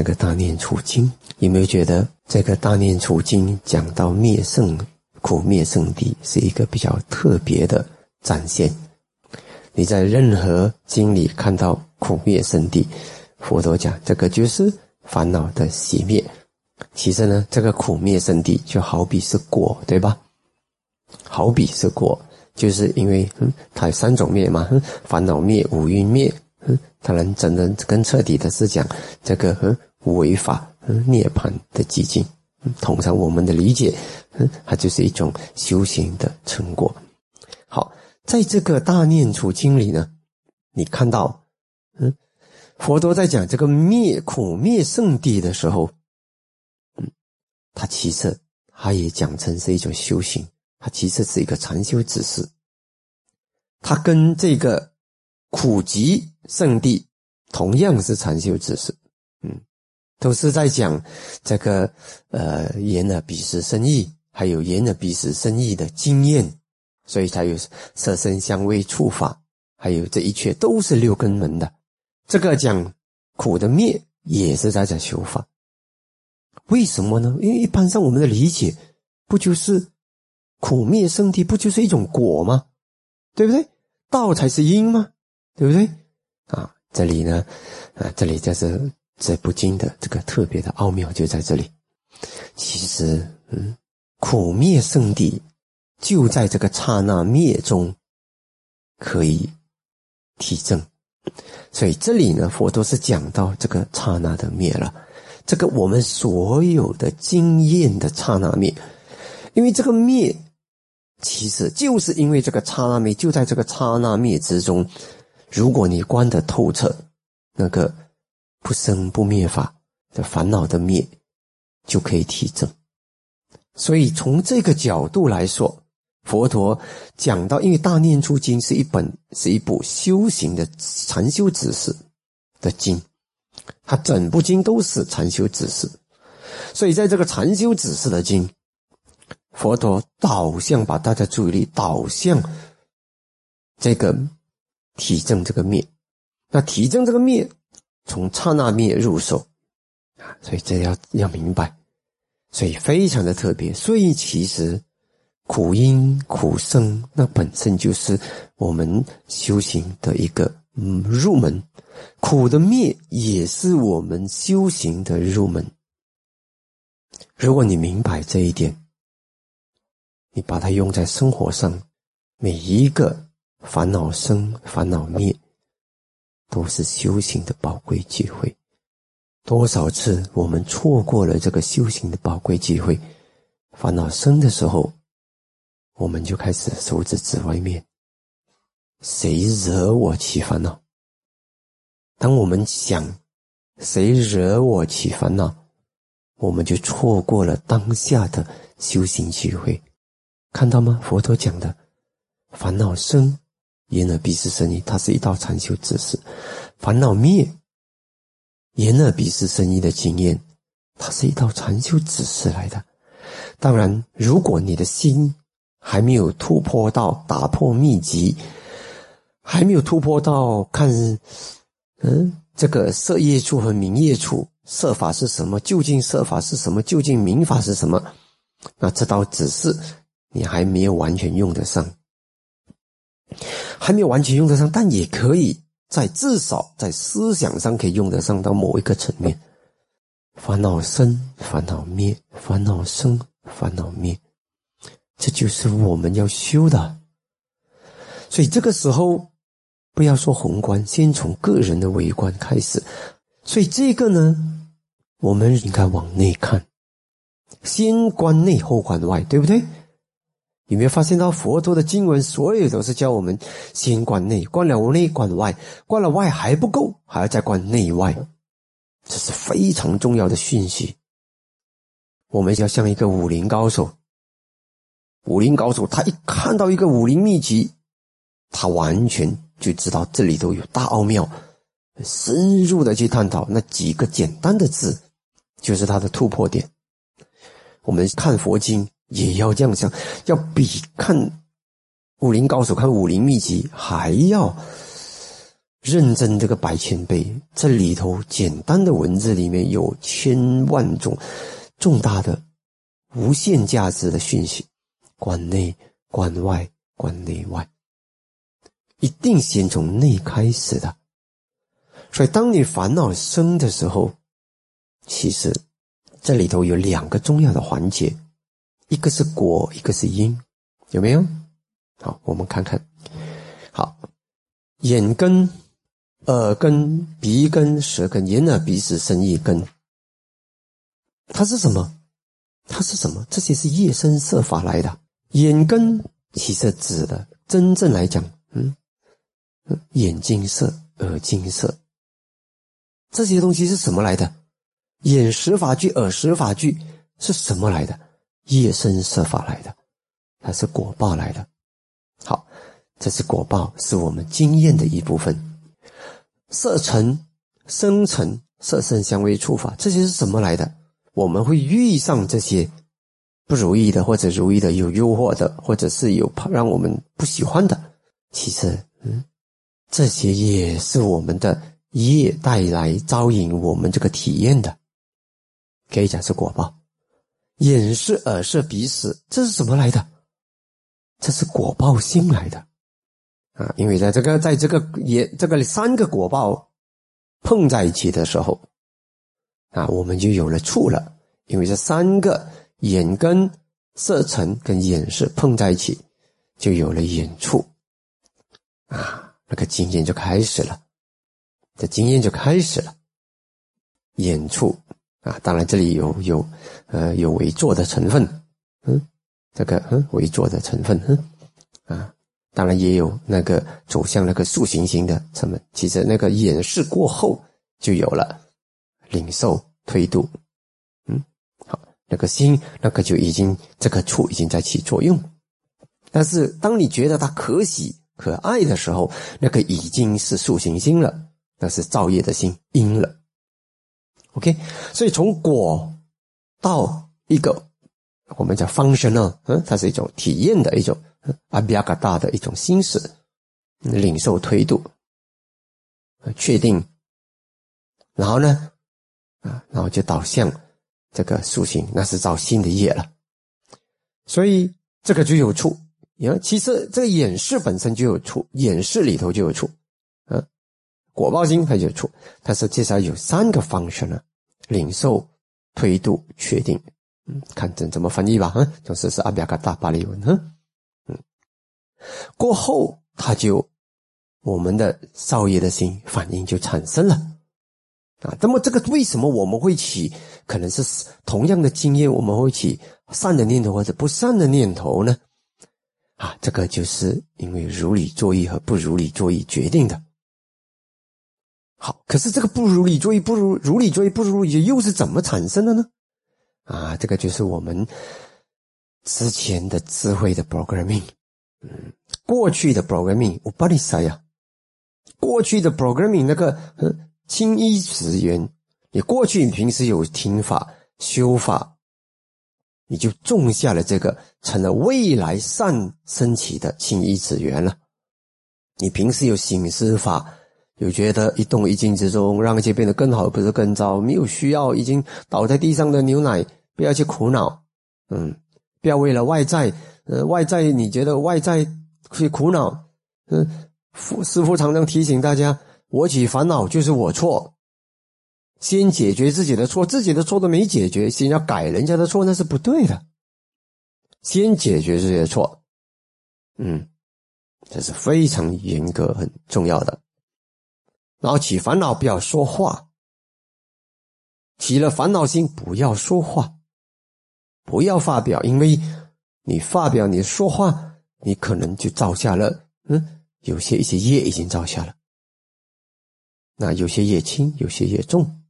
这个大念处经，有没有觉得这个大念处经讲到灭圣苦灭圣地是一个比较特别的展现？你在任何经里看到苦灭圣地，佛陀讲这个就是烦恼的熄灭。其实呢，这个苦灭圣地就好比是果，对吧？好比是果，就是因为嗯，它有三种灭嘛，烦恼灭、五蕴灭，嗯，当然真的更彻底的是讲这个嗯违法涅槃的寂静。通常我们的理解，它就是一种修行的成果。好，在这个大念处经里呢，你看到嗯，佛陀在讲这个灭苦灭圣地的时候。嗯，他其实，他也讲成是一种修行，他其实是一个禅修指示。他跟这个苦集圣地同样是禅修指示，都是在讲这个呃言而彼时生意，还有言而彼时生意的经验，所以才有色身香味触法，还有这一切都是六根门的。这个讲苦的灭，也是在讲修法。为什么呢？因为一般上我们的理解，不就是苦灭圣地，不就是一种果吗？对不对？道才是因吗？对不对？啊，这里呢，啊，这里就是这不经的这个特别的奥妙就在这里。其实，嗯，苦灭圣地就在这个刹那灭中可以体证，所以这里呢，佛都是讲到这个刹那的灭了。这个我们所有的经验的刹那灭，因为这个灭，其实就是因为这个刹那灭就在这个刹那灭之中。如果你观得透彻，那个不生不灭法的烦恼的灭，就可以提证。所以从这个角度来说，佛陀讲到，因为《大念处经》是一本是一部修行的禅修指示的经。它整部经都是禅修指示，所以在这个禅修指示的经，佛陀导向把大家注意力导向这个体证这个灭，那体证这个灭从刹那灭入手啊，所以这要要明白，所以非常的特别。所以其实苦因苦生，那本身就是我们修行的一个嗯入门。苦的灭也是我们修行的入门。如果你明白这一点，你把它用在生活上，每一个烦恼生、烦恼灭，都是修行的宝贵机会。多少次我们错过了这个修行的宝贵机会？烦恼生的时候，我们就开始手指指外面，谁惹我起烦恼？当我们想谁惹我起烦恼，我们就错过了当下的修行机会。看到吗？佛陀讲的烦恼生，言而必是生意，它是一道禅修指示；烦恼灭，言而必是生意的经验，它是一道禅修指示来的。当然，如果你的心还没有突破到打破秘籍，还没有突破到看。嗯，这个色业处和名业处，色法是什么？究竟色法是什么？究竟名法是什么？那这道指示你还没有完全用得上，还没有完全用得上，但也可以在至少在思想上可以用得上到某一个层面。烦恼生，烦恼灭，烦恼生，烦恼灭，这就是我们要修的。所以这个时候。不要说宏观，先从个人的微观开始。所以这个呢，我们应该往内看，先观内后观外，对不对？有没有发现到佛陀的经文，所有都是教我们先观内，观了内，观外，观了外还不够，还要再观内外，这是非常重要的讯息。我们要像一个武林高手，武林高手他一看到一个武林秘籍，他完全。就知道这里头有大奥妙，深入的去探讨那几个简单的字，就是他的突破点。我们看佛经也要这样想，要比看武林高手看武林秘籍还要认真这个百千倍，这里头简单的文字里面有千万种重大的、无限价值的讯息，关内、关外、关内外，一定先从内开始的。所以，当你烦恼生的时候，其实这里头有两个重要的环节，一个是果，一个是因，有没有？好，我们看看。好，眼根。耳根、鼻根、舌根、眼耳鼻舌身意根，它是什么？它是什么？这些是业生色法来的。眼根其实指的，真正来讲，嗯，眼睛色、耳睛色，这些东西是什么来的？眼识法具、耳识法具是什么来的？业生色法来的，它是果报来的。好，这是果报，是我们经验的一部分。色尘、生尘、色身相位触法，这些是什么来的？我们会遇上这些不如意的，或者如意的，有诱惑的，或者是有让我们不喜欢的。其实，嗯，这些也是我们的业带来招引我们这个体验的，可以讲是果报。眼是、耳是、鼻是，这是什么来的？这是果报心来的。啊，因为在这个在这个也这个三个果报碰在一起的时候，啊，我们就有了触了。因为这三个眼根、色尘跟眼识碰在一起，就有了眼触。啊，那个经验就开始了，这经验就开始了。眼触啊，当然这里有有呃有为作的成分，嗯，这个嗯为作的成分，嗯啊。当然也有那个走向那个塑形型的成分，其实那个演示过后就有了领受推度，嗯，好，那个心那个就已经这个处已经在起作用，但是当你觉得它可喜可爱的时候，那个已经是塑形心了，那是造业的心因了。OK，所以从果到一个我们叫 function 呢嗯，它是一种体验的一种。阿比亚嘎大的一种心识，领受推度，确定，然后呢，啊，然后就导向这个塑形，那是造新的业了。所以这个就有处，你看，其实这个演示本身就有处，演示里头就有处，啊，果报经它就出，但是至少有三个方式呢：领受、推度、确定。嗯，看怎怎么翻译吧，嗯，就是是阿比亚嘎大巴利文，嗯。过后，他就我们的少爷的心反应就产生了啊。那么，这个为什么我们会起可能是同样的经验，我们会起善的念头或者不善的念头呢？啊，这个就是因为如理作意和不如理作意决定的。好，可是这个不如理作意、不如如理作意、不如理又是怎么产生的呢？啊，这个就是我们之前的智慧的 programming。嗯，过去的 programming 我帮你塞呀。过去的 programming 那个青衣词源，你过去你平时有听法修法，你就种下了这个，成了未来善升起的青衣子源了。你平时有醒思法，有觉得一动一静之中，让一切变得更好，不是更糟。没有需要已经倒在地上的牛奶，不要去苦恼。嗯，不要为了外在。呃，外在你觉得外在去苦恼？嗯，师傅常常提醒大家，我起烦恼就是我错，先解决自己的错，自己的错都没解决，先要改人家的错，那是不对的。先解决自己的错，嗯，这是非常严格、很重要的。然后起烦恼不要说话，起了烦恼心不要说话，不要发表，因为。你发表你说话，你可能就造下了，嗯，有些一些业已经造下了。那有些业轻，有些业重。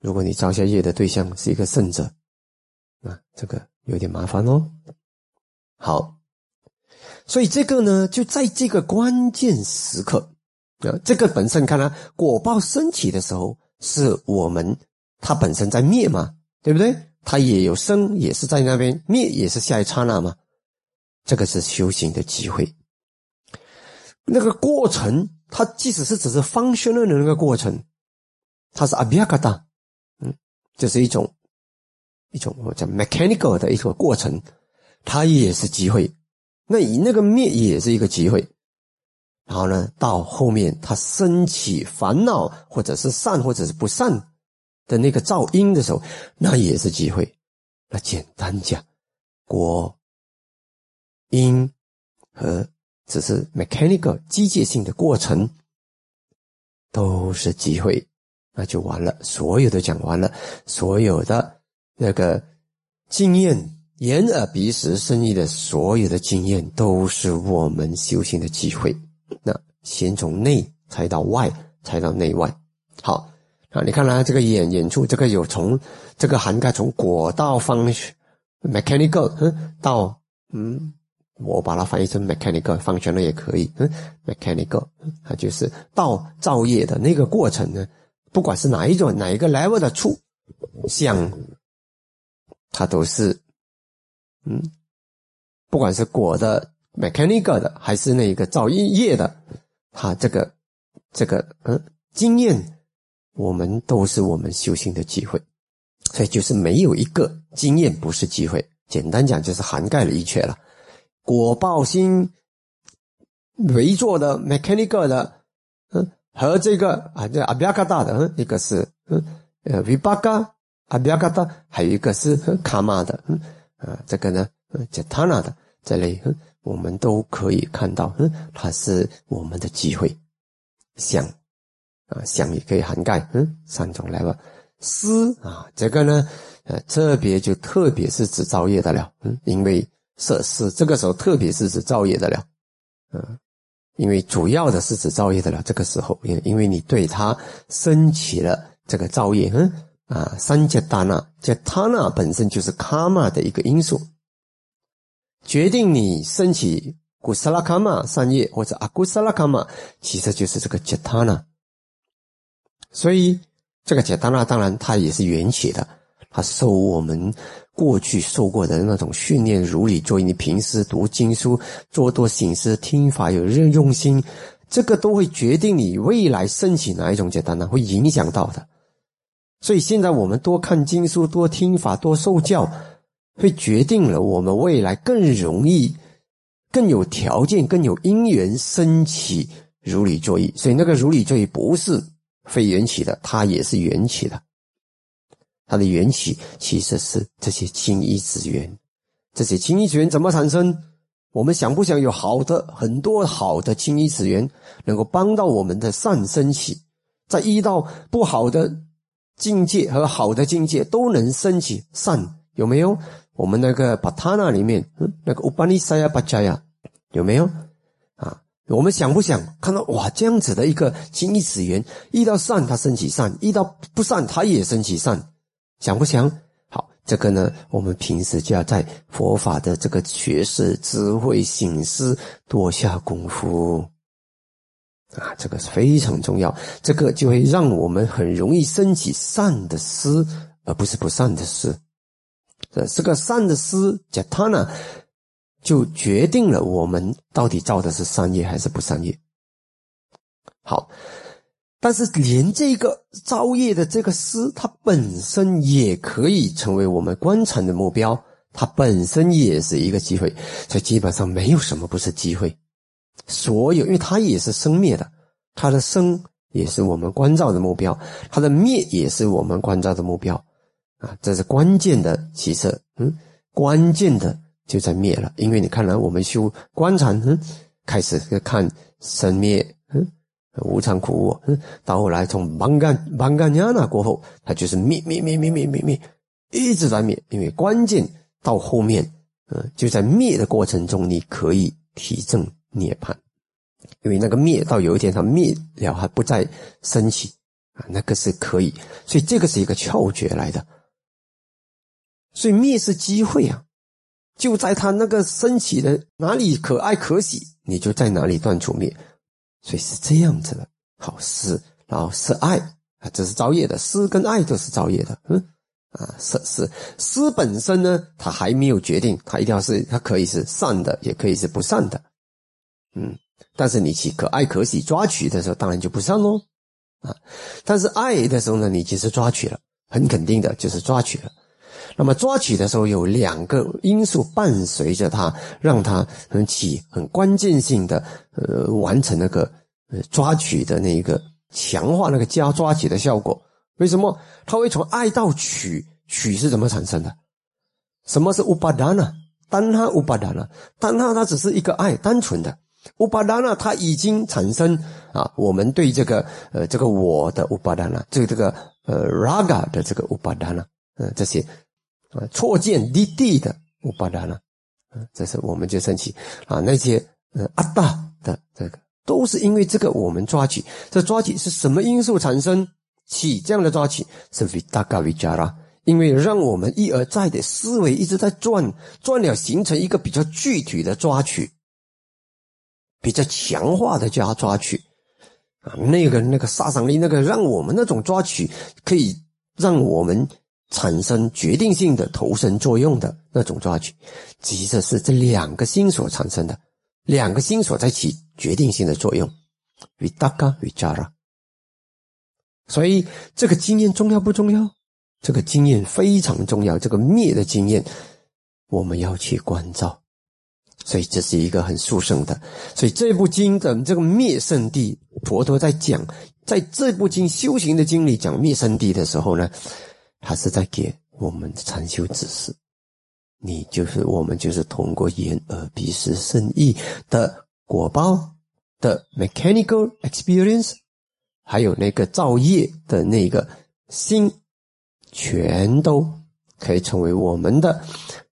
如果你造下业的对象是一个圣者，那这个有点麻烦哦。好，所以这个呢，就在这个关键时刻，啊，这个本身看来果报升起的时候，是我们它本身在灭嘛，对不对？它也有生，也是在那边灭，也是下一刹那嘛？这个是修行的机会。那个过程它即使是只是 functional 的那个过程，它是 abhyagata，嗯，就是一种一种我讲 mechanical 的一个过程，它也是机会。那以那个灭也是一个机会。然后呢，到后面他升起烦恼，或者是善，或者是不善的那个噪音的时候，那也是机会。那简单讲，果因和只是 mechanical 机械性的过程，都是机会，那就完了。所有的讲完了，所有的那个经验，眼耳鼻舌身意的所有的经验，都是我们修行的机会。那先从内才到外，才到内外。好啊，你看来这个眼眼处，这个有从这个涵盖从果到方 mechanical，嗯，到嗯，我把它翻译成 mechanical 方向了也可以，嗯，mechanical，它就是到造业的那个过程呢，不管是哪一种哪一个 level 的处相，它都是嗯，不管是果的。Mechanical 的还是那个造业的，他这个这个嗯经验，我们都是我们修行的机会，所以就是没有一个经验不是机会。简单讲就是涵盖了一切了。果报心围坐的 mechanical 的，嗯，和这个啊这阿比亚嘎达的，一个是嗯呃 vibhaga 阿比亚嘎达，还有一个是卡玛的，嗯啊这个呢叫 tana 的这类。我们都可以看到，嗯，它是我们的机会。想啊，想也可以涵盖，嗯，三种来吧。思啊，这个呢，呃，特别就特别是指造业的了，嗯，因为设施这个时候特别是指造业的了，嗯，因为主要的是指造业的了。这个时候，因因为你对它升起了这个造业，嗯啊，三界大那，这他那本身就是卡玛的一个因素。决定你升起古萨拉卡玛三业或者阿古萨拉卡玛，其实就是这个杰塔纳。所以这个杰塔纳当然它也是缘起的，它受我们过去受过的那种训练，如理作意。你平时读经书、做多醒思、听法有任用心，这个都会决定你未来升起哪一种杰塔纳，会影响到的。所以现在我们多看经书、多听法、多受教。会决定了我们未来更容易、更有条件、更有因缘升起如理作意。所以那个如理作意不是非缘起的，它也是缘起的。它的缘起其实是这些清一子缘。这些清一子缘怎么产生？我们想不想有好的很多好的清一子缘，能够帮到我们的善升起？在遇到不好的境界和好的境界都能升起善，有没有？我们那个巴塔那里面，那个乌巴尼萨亚巴加亚有没有啊？我们想不想看到哇？这样子的一个情义此缘，遇到善他升起善，遇到不善他也升起善，想不想？好，这个呢，我们平时就要在佛法的这个学识、智慧、醒思多下功夫啊，这个是非常重要。这个就会让我们很容易升起善的思，而不是不善的思。这个善的思，叫他呢，就决定了我们到底造的是善业还是不善业。好，但是连这个造业的这个思，它本身也可以成为我们观察的目标，它本身也是一个机会。所以基本上没有什么不是机会，所有，因为它也是生灭的，它的生也是我们关照的目标，它的灭也是我们关照的目标。啊，这是关键的起色，嗯，关键的就在灭了，因为你看来我们修观禅，嗯，开始看生灭，嗯，无常苦我，嗯，到后来从芒干芒干亚那过后，它就是灭灭灭灭灭灭灭，一直在灭，因为关键到后面，嗯，就在灭的过程中，你可以体证涅槃，因为那个灭到有一天它灭了还不再升起，啊，那个是可以，所以这个是一个窍诀来的。所以灭是机会啊，就在他那个升起的哪里可爱可喜，你就在哪里断除灭，所以是这样子的。好是，然后是爱啊，这是造业的是跟爱都是造业的。嗯啊，是是思本身呢，它还没有决定，它一定要是它可以是善的，也可以是不善的。嗯，但是你去可爱可喜抓取的时候，当然就不善喽。啊，但是爱的时候呢，你其实抓取了，很肯定的就是抓取了。那么抓取的时候有两个因素伴随着它，让它很起很关键性的呃完成那个呃抓取的那一个强化那个加抓取的效果。为什么它会从爱到取？取是怎么产生的？什么是乌巴达呢？单哈乌巴达呢？单哈它只是一个爱，单纯的。乌巴达呢，它已经产生啊，我们对这个呃这个我的乌巴达呢，对这个呃 raga 的这个乌巴达呢，呃这些啊错见离地的乌巴达呢，啊，这是我们就生气啊那些呃阿大的这个都是因为这个我们抓取，这抓取是什么因素产生起这样的抓取？是 vidaga vijara，因为让我们一而再的思维一直在转转了，形成一个比较具体的抓取。比较强化的加抓取啊，那个那个杀伤力，那个让我们那种抓取可以让我们产生决定性的投身作用的那种抓取，其实是这两个心所产生的，两个心所在起决定性的作用。vidaka vijara，所以这个经验重要不重要？这个经验非常重要，这个灭的经验我们要去关照。所以这是一个很殊胜的，所以这部经的这个灭圣地，佛陀在讲，在这部经修行的经里讲灭圣地的时候呢，他是在给我们禅修指示。你就是我们，就是通过眼耳鼻舌身意的果报的 mechanical experience，还有那个造业的那个心，全都可以成为我们的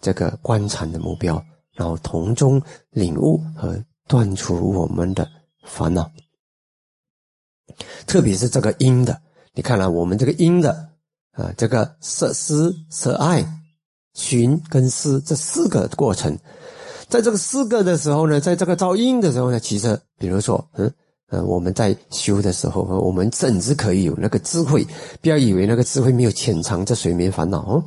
这个观禅的目标。然后从中领悟和断除我们的烦恼，特别是这个因的，你看了我们这个因的啊，这个色思色爱寻跟思这四个过程，在这个四个的时候呢，在这个造因的时候呢，其实比如说，嗯呃，我们在修的时候，我们甚至可以有那个智慧，不要以为那个智慧没有潜藏在睡眠烦恼哦。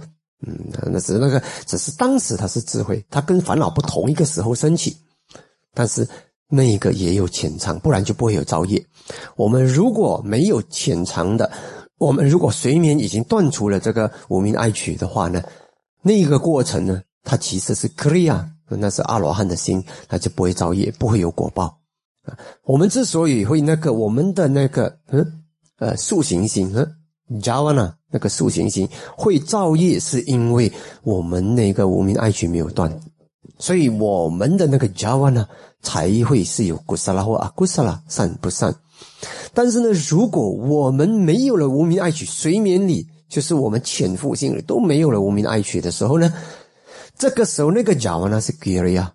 嗯，那只是那个，只是当时他是智慧，他跟烦恼不同一个时候升起，但是那个也有潜藏，不然就不会有造业。我们如果没有潜藏的，我们如果睡眠已经断除了这个无名爱取的话呢，那个过程呢，它其实是 clear，那是阿罗汉的心，他就不会造业，不会有果报。我们之所以会那个，我们的那个嗯呃塑形心嗯。Java 那个塑形心会造业，是因为我们那个无名爱取没有断，所以我们的那个 Java 呢才会是有 Gusala 或阿 Gusala 善不善。但是呢，如果我们没有了无名爱取，随眠里就是我们潜伏性里都没有了无名爱取的时候呢，这个时候那个 Java 呢是 Giria，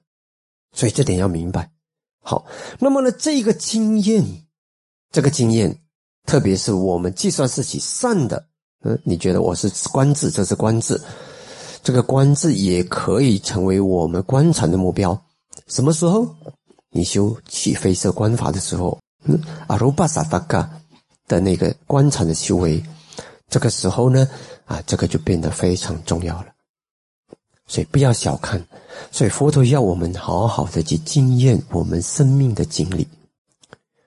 所以这点要明白。好，那么呢，这个经验，这个经验。特别是我们计算是起善的，嗯，你觉得我是观智，这是观智，这个观智也可以成为我们观察的目标。什么时候？你修起飞色观法的时候，嗯阿鲁巴萨达嘎的那个观禅的修为，这个时候呢，啊，这个就变得非常重要了。所以不要小看，所以佛陀要我们好好的去经验我们生命的经历。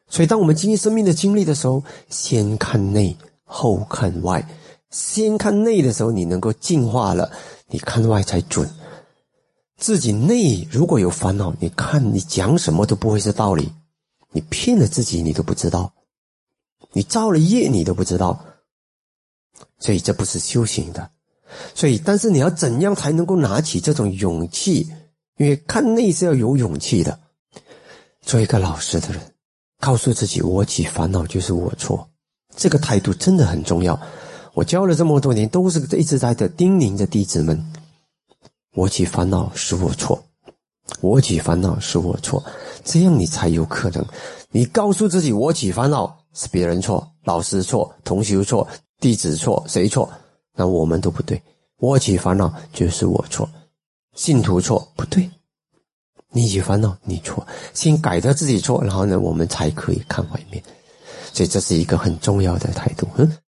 所以，当我们经历生命的经历的时候，先看内，后看外。先看内的时候，你能够净化了，你看外才准。自己内如果有烦恼，你看你讲什么都不会是道理。你骗了自己，你都不知道；你造了业，你都不知道。所以，这不是修行的。所以，但是你要怎样才能够拿起这种勇气？因为看内是要有勇气的。做一个老实的人。告诉自己，我起烦恼就是我错，这个态度真的很重要。我教了这么多年，都是一直在的叮咛着弟子们：我起烦恼是我错，我起烦恼是我错，这样你才有可能。你告诉自己，我起烦恼是别人错，老师错，同学错，弟子错，谁错？那我们都不对。我起烦恼就是我错，信徒错不对。你起烦恼，你错，先改掉自己错，然后呢，我们才可以看外面。所以这是一个很重要的态度。嗯。